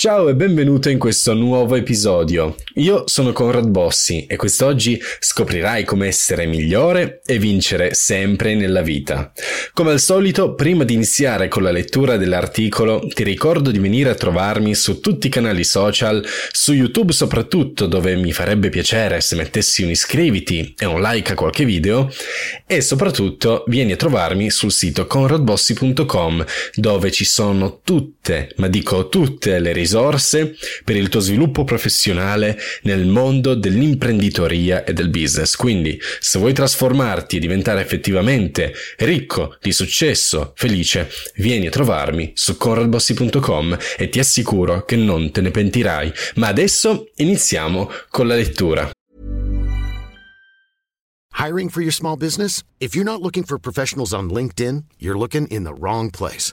Ciao e benvenuto in questo nuovo episodio. Io sono Conrad Bossi e quest'oggi scoprirai come essere migliore e vincere sempre nella vita. Come al solito, prima di iniziare con la lettura dell'articolo, ti ricordo di venire a trovarmi su tutti i canali social, su YouTube soprattutto, dove mi farebbe piacere se mettessi un iscriviti e un like a qualche video, e soprattutto vieni a trovarmi sul sito conradbossi.com, dove ci sono tutte, ma dico tutte le risorse risorse per il tuo sviluppo professionale nel mondo dell'imprenditoria e del business. Quindi, se vuoi trasformarti e diventare effettivamente ricco, di successo, felice, vieni a trovarmi su conradbossi.com e ti assicuro che non te ne pentirai. Ma adesso iniziamo con la lettura. Hiring for your small business? If you're not looking for professionals on LinkedIn, you're looking in the wrong place.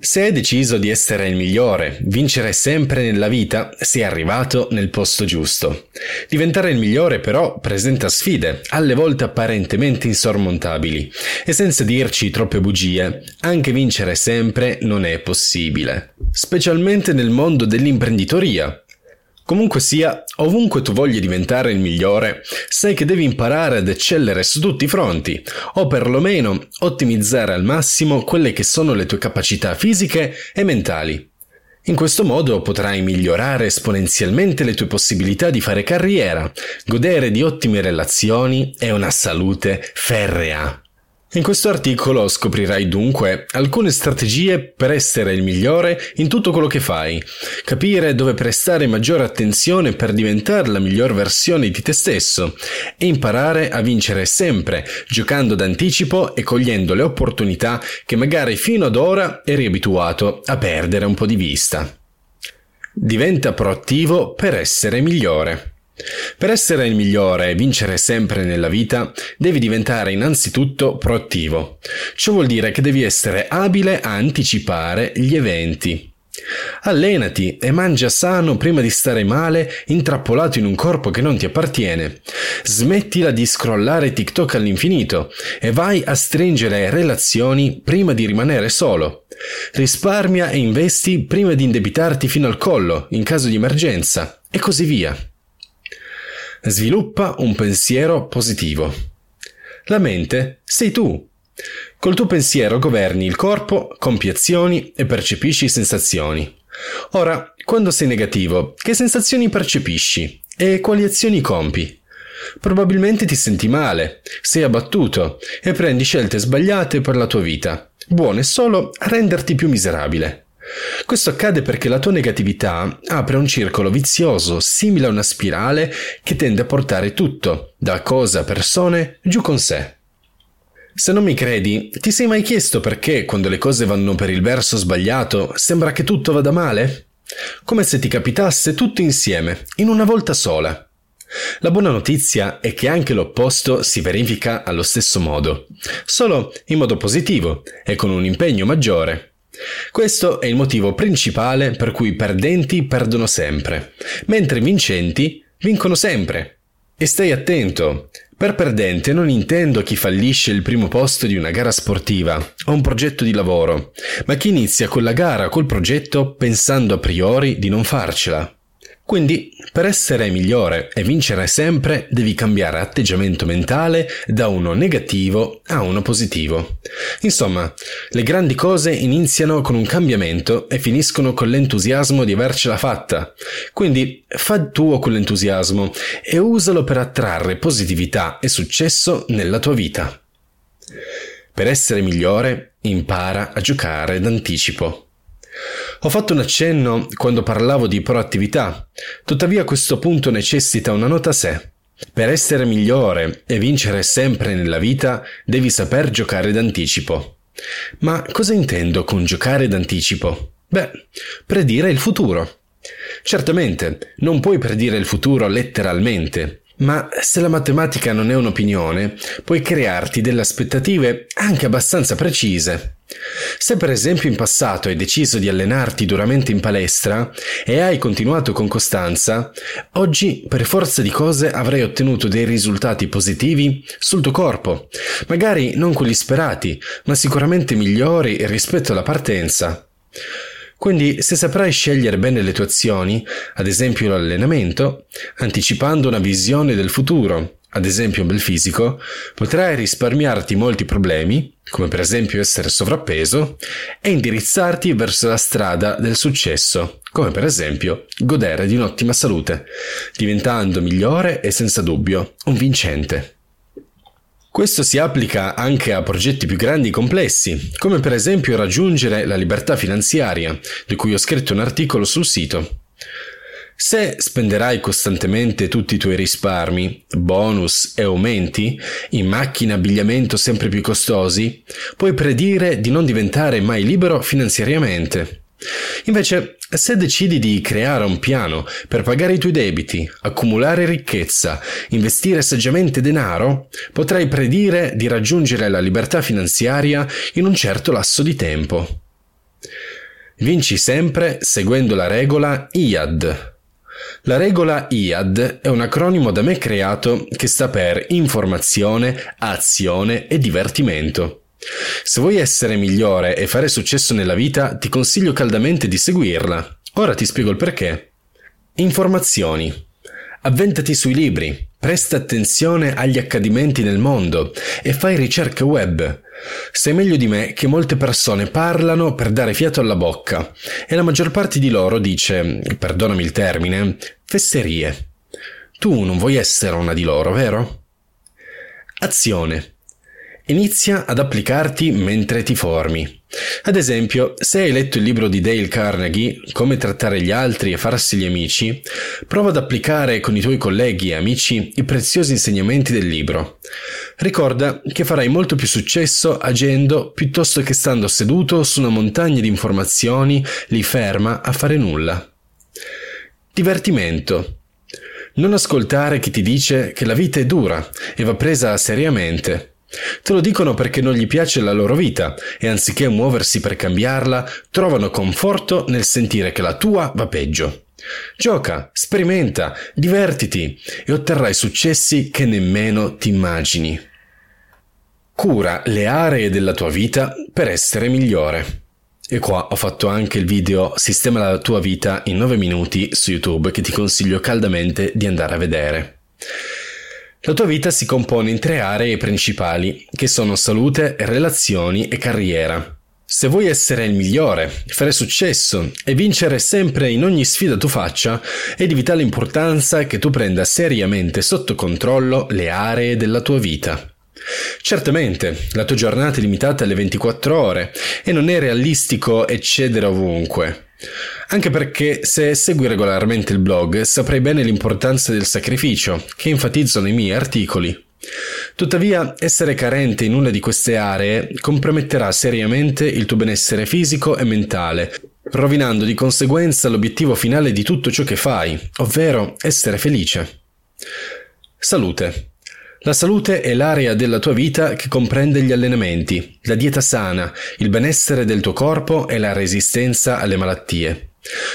Se hai deciso di essere il migliore, vincere sempre nella vita, sei arrivato nel posto giusto. Diventare il migliore però presenta sfide, alle volte apparentemente insormontabili, e senza dirci troppe bugie, anche vincere sempre non è possibile. Specialmente nel mondo dell'imprenditoria, Comunque sia, ovunque tu voglia diventare il migliore, sai che devi imparare ad eccellere su tutti i fronti, o perlomeno ottimizzare al massimo quelle che sono le tue capacità fisiche e mentali. In questo modo potrai migliorare esponenzialmente le tue possibilità di fare carriera, godere di ottime relazioni e una salute ferrea. In questo articolo scoprirai dunque alcune strategie per essere il migliore in tutto quello che fai, capire dove prestare maggiore attenzione per diventare la miglior versione di te stesso e imparare a vincere sempre, giocando d'anticipo e cogliendo le opportunità che magari fino ad ora eri abituato a perdere un po' di vista. Diventa proattivo per essere migliore. Per essere il migliore e vincere sempre nella vita, devi diventare innanzitutto proattivo. Ciò vuol dire che devi essere abile a anticipare gli eventi. Allenati e mangia sano prima di stare male, intrappolato in un corpo che non ti appartiene. Smettila di scrollare TikTok all'infinito e vai a stringere relazioni prima di rimanere solo. Risparmia e investi prima di indebitarti fino al collo in caso di emergenza e così via. Sviluppa un pensiero positivo. La mente sei tu. Col tuo pensiero governi il corpo, compi azioni e percepisci sensazioni. Ora, quando sei negativo, che sensazioni percepisci e quali azioni compi? Probabilmente ti senti male, sei abbattuto e prendi scelte sbagliate per la tua vita, buone solo a renderti più miserabile. Questo accade perché la tua negatività apre un circolo vizioso simile a una spirale che tende a portare tutto, da cose a persone, giù con sé. Se non mi credi, ti sei mai chiesto perché quando le cose vanno per il verso sbagliato sembra che tutto vada male? Come se ti capitasse tutto insieme, in una volta sola. La buona notizia è che anche l'opposto si verifica allo stesso modo, solo in modo positivo e con un impegno maggiore. Questo è il motivo principale per cui i perdenti perdono sempre, mentre i vincenti vincono sempre. E stai attento, per perdente non intendo chi fallisce il primo posto di una gara sportiva o un progetto di lavoro, ma chi inizia quella gara o col progetto pensando a priori di non farcela. Quindi, per essere migliore e vincere sempre, devi cambiare atteggiamento mentale da uno negativo a uno positivo. Insomma, le grandi cose iniziano con un cambiamento e finiscono con l'entusiasmo di avercela fatta. Quindi, fa tuo quell'entusiasmo e usalo per attrarre positività e successo nella tua vita. Per essere migliore, impara a giocare d'anticipo. Ho fatto un accenno quando parlavo di proattività, tuttavia questo punto necessita una nota a sé. Per essere migliore e vincere sempre nella vita devi saper giocare d'anticipo. Ma cosa intendo con giocare d'anticipo? Beh, predire il futuro. Certamente, non puoi predire il futuro letteralmente, ma se la matematica non è un'opinione, puoi crearti delle aspettative anche abbastanza precise. Se per esempio in passato hai deciso di allenarti duramente in palestra e hai continuato con costanza, oggi per forza di cose avrai ottenuto dei risultati positivi sul tuo corpo, magari non quelli sperati, ma sicuramente migliori rispetto alla partenza. Quindi se saprai scegliere bene le tue azioni, ad esempio l'allenamento, anticipando una visione del futuro, ad esempio un bel fisico, potrai risparmiarti molti problemi, come per esempio essere sovrappeso, e indirizzarti verso la strada del successo, come per esempio godere di un'ottima salute, diventando migliore e senza dubbio un vincente. Questo si applica anche a progetti più grandi e complessi, come per esempio raggiungere la libertà finanziaria, di cui ho scritto un articolo sul sito. Se spenderai costantemente tutti i tuoi risparmi, bonus e aumenti, in macchine e abbigliamento sempre più costosi, puoi predire di non diventare mai libero finanziariamente. Invece, se decidi di creare un piano per pagare i tuoi debiti, accumulare ricchezza, investire saggiamente denaro, potrai predire di raggiungere la libertà finanziaria in un certo lasso di tempo. Vinci sempre seguendo la regola IAD. La regola IAD è un acronimo da me creato che sta per informazione, azione e divertimento. Se vuoi essere migliore e fare successo nella vita, ti consiglio caldamente di seguirla. Ora ti spiego il perché. Informazioni. Avventati sui libri, presta attenzione agli accadimenti nel mondo e fai ricerche web. Sai meglio di me che molte persone parlano per dare fiato alla bocca e la maggior parte di loro dice, perdonami il termine, fesserie. Tu non vuoi essere una di loro, vero? Azione. Inizia ad applicarti mentre ti formi. Ad esempio, se hai letto il libro di Dale Carnegie, Come trattare gli altri e farsi gli amici, prova ad applicare con i tuoi colleghi e amici i preziosi insegnamenti del libro. Ricorda che farai molto più successo agendo piuttosto che stando seduto su una montagna di informazioni lì ferma a fare nulla. Divertimento. Non ascoltare chi ti dice che la vita è dura e va presa seriamente. Te lo dicono perché non gli piace la loro vita e anziché muoversi per cambiarla, trovano conforto nel sentire che la tua va peggio. Gioca, sperimenta, divertiti e otterrai successi che nemmeno ti immagini. Cura le aree della tua vita per essere migliore. E qua ho fatto anche il video Sistema la tua vita in 9 minuti su YouTube che ti consiglio caldamente di andare a vedere. La tua vita si compone in tre aree principali, che sono salute, relazioni e carriera. Se vuoi essere il migliore, fare successo e vincere sempre in ogni sfida tu faccia, è di vitale importanza che tu prenda seriamente sotto controllo le aree della tua vita. Certamente, la tua giornata è limitata alle 24 ore e non è realistico eccedere ovunque. Anche perché se segui regolarmente il blog saprai bene l'importanza del sacrificio, che enfatizzo nei miei articoli. Tuttavia, essere carente in una di queste aree comprometterà seriamente il tuo benessere fisico e mentale, rovinando di conseguenza l'obiettivo finale di tutto ciò che fai, ovvero essere felice. Salute. La salute è l'area della tua vita che comprende gli allenamenti, la dieta sana, il benessere del tuo corpo e la resistenza alle malattie.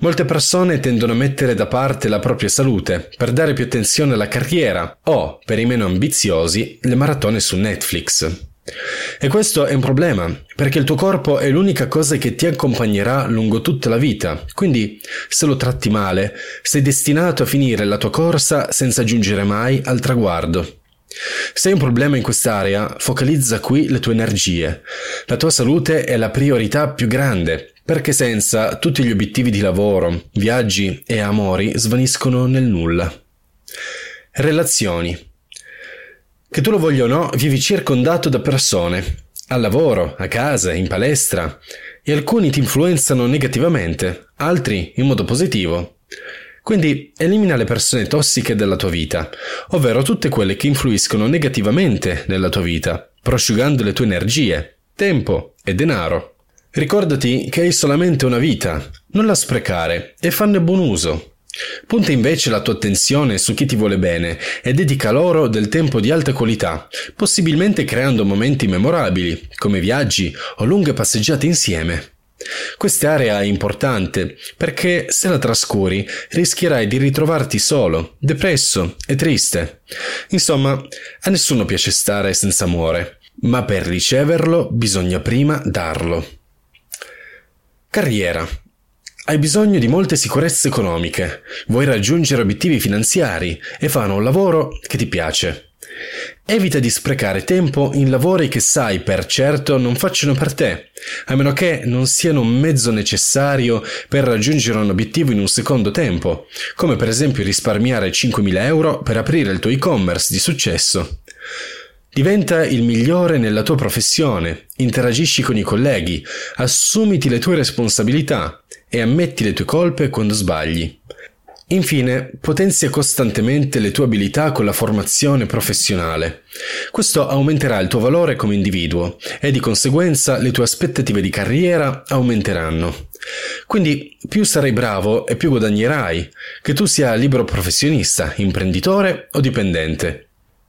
Molte persone tendono a mettere da parte la propria salute per dare più attenzione alla carriera o, per i meno ambiziosi, le maratone su Netflix. E questo è un problema, perché il tuo corpo è l'unica cosa che ti accompagnerà lungo tutta la vita, quindi se lo tratti male, sei destinato a finire la tua corsa senza giungere mai al traguardo. Se hai un problema in quest'area, focalizza qui le tue energie. La tua salute è la priorità più grande, perché senza tutti gli obiettivi di lavoro, viaggi e amori svaniscono nel nulla. Relazioni. Che tu lo voglia o no, vivi circondato da persone, al lavoro, a casa, in palestra, e alcuni ti influenzano negativamente, altri in modo positivo. Quindi elimina le persone tossiche dalla tua vita, ovvero tutte quelle che influiscono negativamente nella tua vita, prosciugando le tue energie, tempo e denaro. Ricordati che hai solamente una vita, non la sprecare e fanne buon uso. Punta invece la tua attenzione su chi ti vuole bene e dedica loro del tempo di alta qualità, possibilmente creando momenti memorabili, come viaggi o lunghe passeggiate insieme. Quest'area è importante perché se la trascuri rischierai di ritrovarti solo, depresso e triste. Insomma, a nessuno piace stare senza amore, ma per riceverlo bisogna prima darlo. Carriera. Hai bisogno di molte sicurezze economiche, vuoi raggiungere obiettivi finanziari e fare un lavoro che ti piace. Evita di sprecare tempo in lavori che sai per certo non facciano per te, a meno che non siano un mezzo necessario per raggiungere un obiettivo in un secondo tempo, come per esempio risparmiare 5.000 euro per aprire il tuo e-commerce di successo. Diventa il migliore nella tua professione, interagisci con i colleghi, assumiti le tue responsabilità e ammetti le tue colpe quando sbagli. Infine, potenzia costantemente le tue abilità con la formazione professionale. Questo aumenterà il tuo valore come individuo e di conseguenza le tue aspettative di carriera aumenteranno. Quindi più sarai bravo e più guadagnerai, che tu sia libero professionista, imprenditore o dipendente.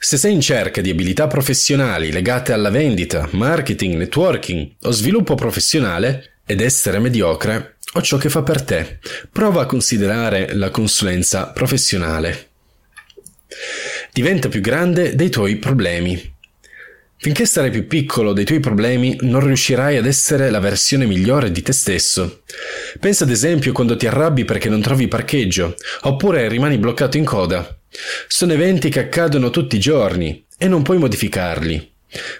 Se sei in cerca di abilità professionali legate alla vendita, marketing, networking o sviluppo professionale ed essere mediocre, o ciò che fa per te. Prova a considerare la consulenza professionale. Diventa più grande dei tuoi problemi. Finché sarai più piccolo dei tuoi problemi, non riuscirai ad essere la versione migliore di te stesso. Pensa ad esempio quando ti arrabbi perché non trovi parcheggio, oppure rimani bloccato in coda. Sono eventi che accadono tutti i giorni e non puoi modificarli.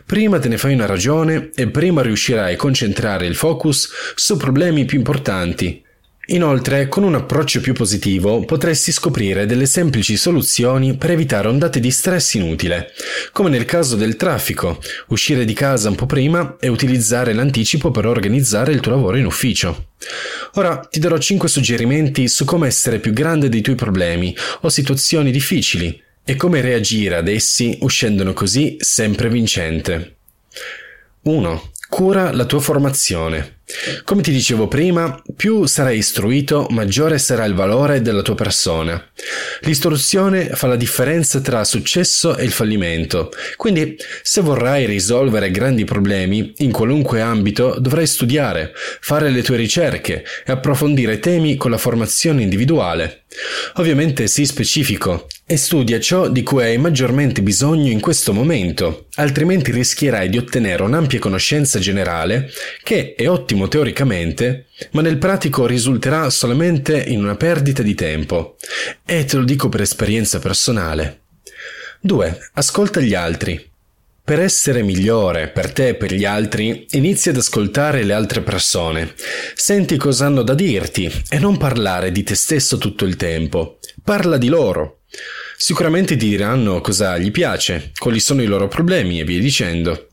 Prima te ne fai una ragione e prima riuscirai a concentrare il focus su problemi più importanti. Inoltre, con un approccio più positivo, potresti scoprire delle semplici soluzioni per evitare ondate di stress inutile, come nel caso del traffico, uscire di casa un po' prima e utilizzare l'anticipo per organizzare il tuo lavoro in ufficio. Ora ti darò 5 suggerimenti su come essere più grande dei tuoi problemi o situazioni difficili e come reagire ad essi uscendone così sempre vincente. 1. Cura la tua formazione. Come ti dicevo prima, più sarai istruito, maggiore sarà il valore della tua persona. L'istruzione fa la differenza tra successo e il fallimento, quindi se vorrai risolvere grandi problemi in qualunque ambito dovrai studiare, fare le tue ricerche e approfondire temi con la formazione individuale. Ovviamente sii specifico e studia ciò di cui hai maggiormente bisogno in questo momento, altrimenti rischierai di ottenere un'ampia conoscenza generale che è ottimo teoricamente, ma nel pratico risulterà solamente in una perdita di tempo. E te lo dico per esperienza personale. 2. Ascolta gli altri. Per essere migliore per te e per gli altri, inizia ad ascoltare le altre persone. Senti cosa hanno da dirti e non parlare di te stesso tutto il tempo. Parla di loro. Sicuramente diranno cosa gli piace, quali sono i loro problemi e via dicendo.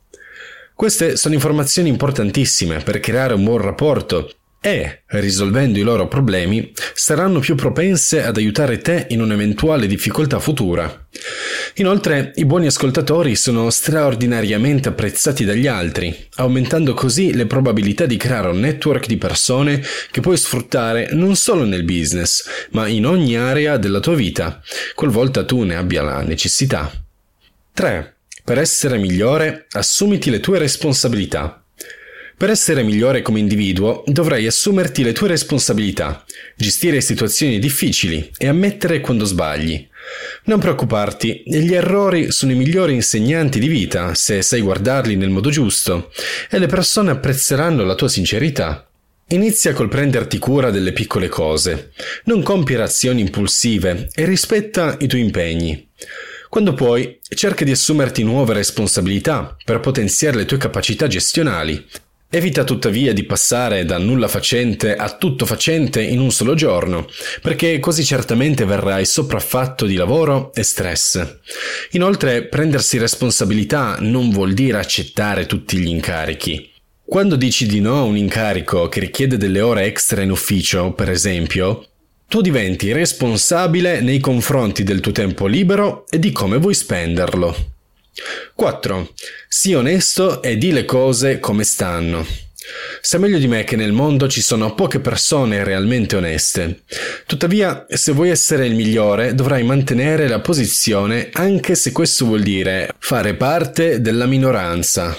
Queste sono informazioni importantissime per creare un buon rapporto e, risolvendo i loro problemi, saranno più propense ad aiutare te in un'eventuale difficoltà futura. Inoltre, i buoni ascoltatori sono straordinariamente apprezzati dagli altri, aumentando così le probabilità di creare un network di persone che puoi sfruttare non solo nel business, ma in ogni area della tua vita, qualvolta tu ne abbia la necessità. 3. Per essere migliore, assumiti le tue responsabilità. Per essere migliore come individuo dovrai assumerti le tue responsabilità, gestire situazioni difficili e ammettere quando sbagli. Non preoccuparti, gli errori sono i migliori insegnanti di vita se sai guardarli nel modo giusto e le persone apprezzeranno la tua sincerità. Inizia col prenderti cura delle piccole cose, non compiere azioni impulsive e rispetta i tuoi impegni. Quando puoi, cerca di assumerti nuove responsabilità per potenziare le tue capacità gestionali Evita tuttavia di passare da nulla facente a tutto facente in un solo giorno, perché così certamente verrai sopraffatto di lavoro e stress. Inoltre, prendersi responsabilità non vuol dire accettare tutti gli incarichi. Quando dici di no a un incarico che richiede delle ore extra in ufficio, per esempio, tu diventi responsabile nei confronti del tuo tempo libero e di come vuoi spenderlo. 4. Sii onesto e di le cose come stanno. Sai meglio di me che nel mondo ci sono poche persone realmente oneste. Tuttavia, se vuoi essere il migliore, dovrai mantenere la posizione anche se questo vuol dire fare parte della minoranza.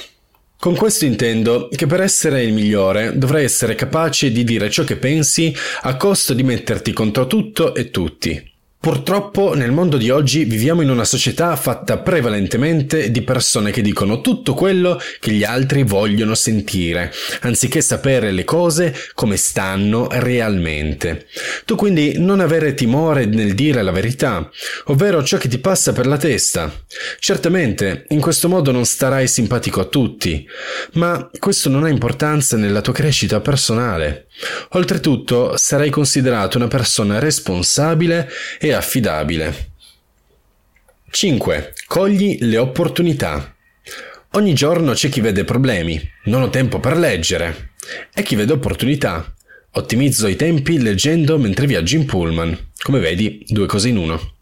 Con questo intendo che per essere il migliore dovrai essere capace di dire ciò che pensi a costo di metterti contro tutto e tutti. Purtroppo nel mondo di oggi viviamo in una società fatta prevalentemente di persone che dicono tutto quello che gli altri vogliono sentire, anziché sapere le cose come stanno realmente. Tu quindi non avere timore nel dire la verità, ovvero ciò che ti passa per la testa. Certamente, in questo modo non starai simpatico a tutti, ma questo non ha importanza nella tua crescita personale. Oltretutto, sarai considerato una persona responsabile e affidabile. 5. Cogli le opportunità. Ogni giorno c'è chi vede problemi, non ho tempo per leggere, e chi vede opportunità. Ottimizzo i tempi leggendo mentre viaggio in pullman. Come vedi, due cose in uno.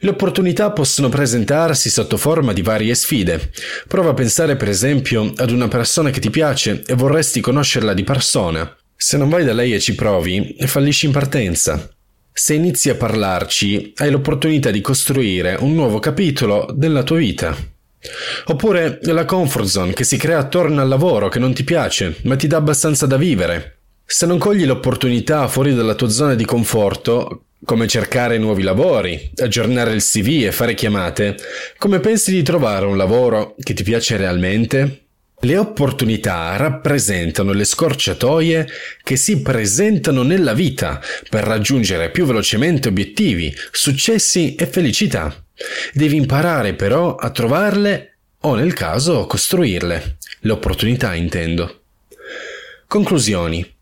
Le opportunità possono presentarsi sotto forma di varie sfide. Prova a pensare per esempio ad una persona che ti piace e vorresti conoscerla di persona. Se non vai da lei e ci provi, fallisci in partenza. Se inizi a parlarci, hai l'opportunità di costruire un nuovo capitolo della tua vita. Oppure la comfort zone che si crea attorno al lavoro che non ti piace, ma ti dà abbastanza da vivere. Se non cogli l'opportunità fuori dalla tua zona di conforto, come cercare nuovi lavori, aggiornare il CV e fare chiamate, come pensi di trovare un lavoro che ti piace realmente? Le opportunità rappresentano le scorciatoie che si presentano nella vita per raggiungere più velocemente obiettivi, successi e felicità. Devi imparare però a trovarle o nel caso costruirle. Le opportunità intendo. Conclusioni.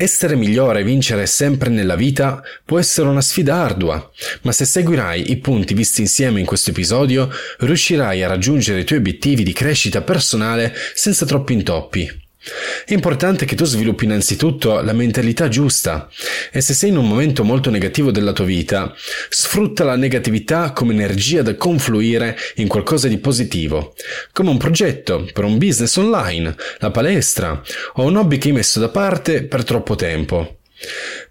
Essere migliore e vincere sempre nella vita può essere una sfida ardua, ma se seguirai i punti visti insieme in questo episodio, riuscirai a raggiungere i tuoi obiettivi di crescita personale senza troppi intoppi. È importante che tu sviluppi innanzitutto la mentalità giusta e se sei in un momento molto negativo della tua vita, sfrutta la negatività come energia da confluire in qualcosa di positivo, come un progetto per un business online, la palestra o un hobby che hai messo da parte per troppo tempo.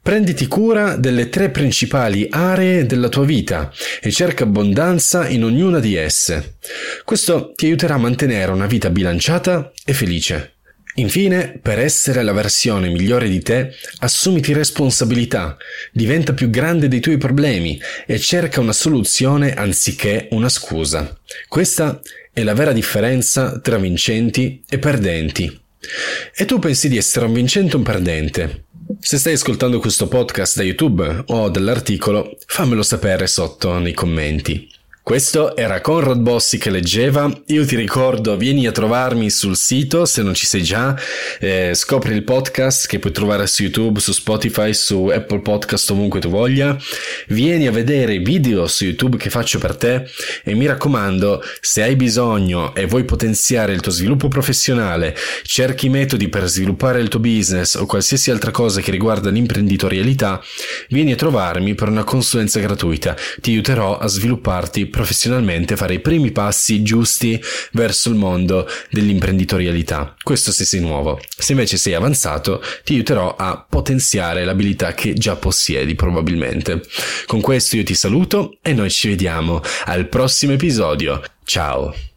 Prenditi cura delle tre principali aree della tua vita e cerca abbondanza in ognuna di esse. Questo ti aiuterà a mantenere una vita bilanciata e felice. Infine, per essere la versione migliore di te, assumiti responsabilità, diventa più grande dei tuoi problemi e cerca una soluzione anziché una scusa. Questa è la vera differenza tra vincenti e perdenti. E tu pensi di essere un vincente o un perdente? Se stai ascoltando questo podcast da YouTube o dall'articolo, fammelo sapere sotto nei commenti. Questo era Conrad Bossi che leggeva. Io ti ricordo, vieni a trovarmi sul sito se non ci sei già. Eh, scopri il podcast che puoi trovare su YouTube, su Spotify, su Apple Podcast, ovunque tu voglia. Vieni a vedere i video su YouTube che faccio per te. E mi raccomando, se hai bisogno e vuoi potenziare il tuo sviluppo professionale, cerchi metodi per sviluppare il tuo business o qualsiasi altra cosa che riguarda l'imprenditorialità, vieni a trovarmi per una consulenza gratuita. Ti aiuterò a svilupparti professionalmente fare i primi passi giusti verso il mondo dell'imprenditorialità. Questo se sei nuovo. Se invece sei avanzato, ti aiuterò a potenziare l'abilità che già possiedi probabilmente. Con questo io ti saluto e noi ci vediamo al prossimo episodio. Ciao!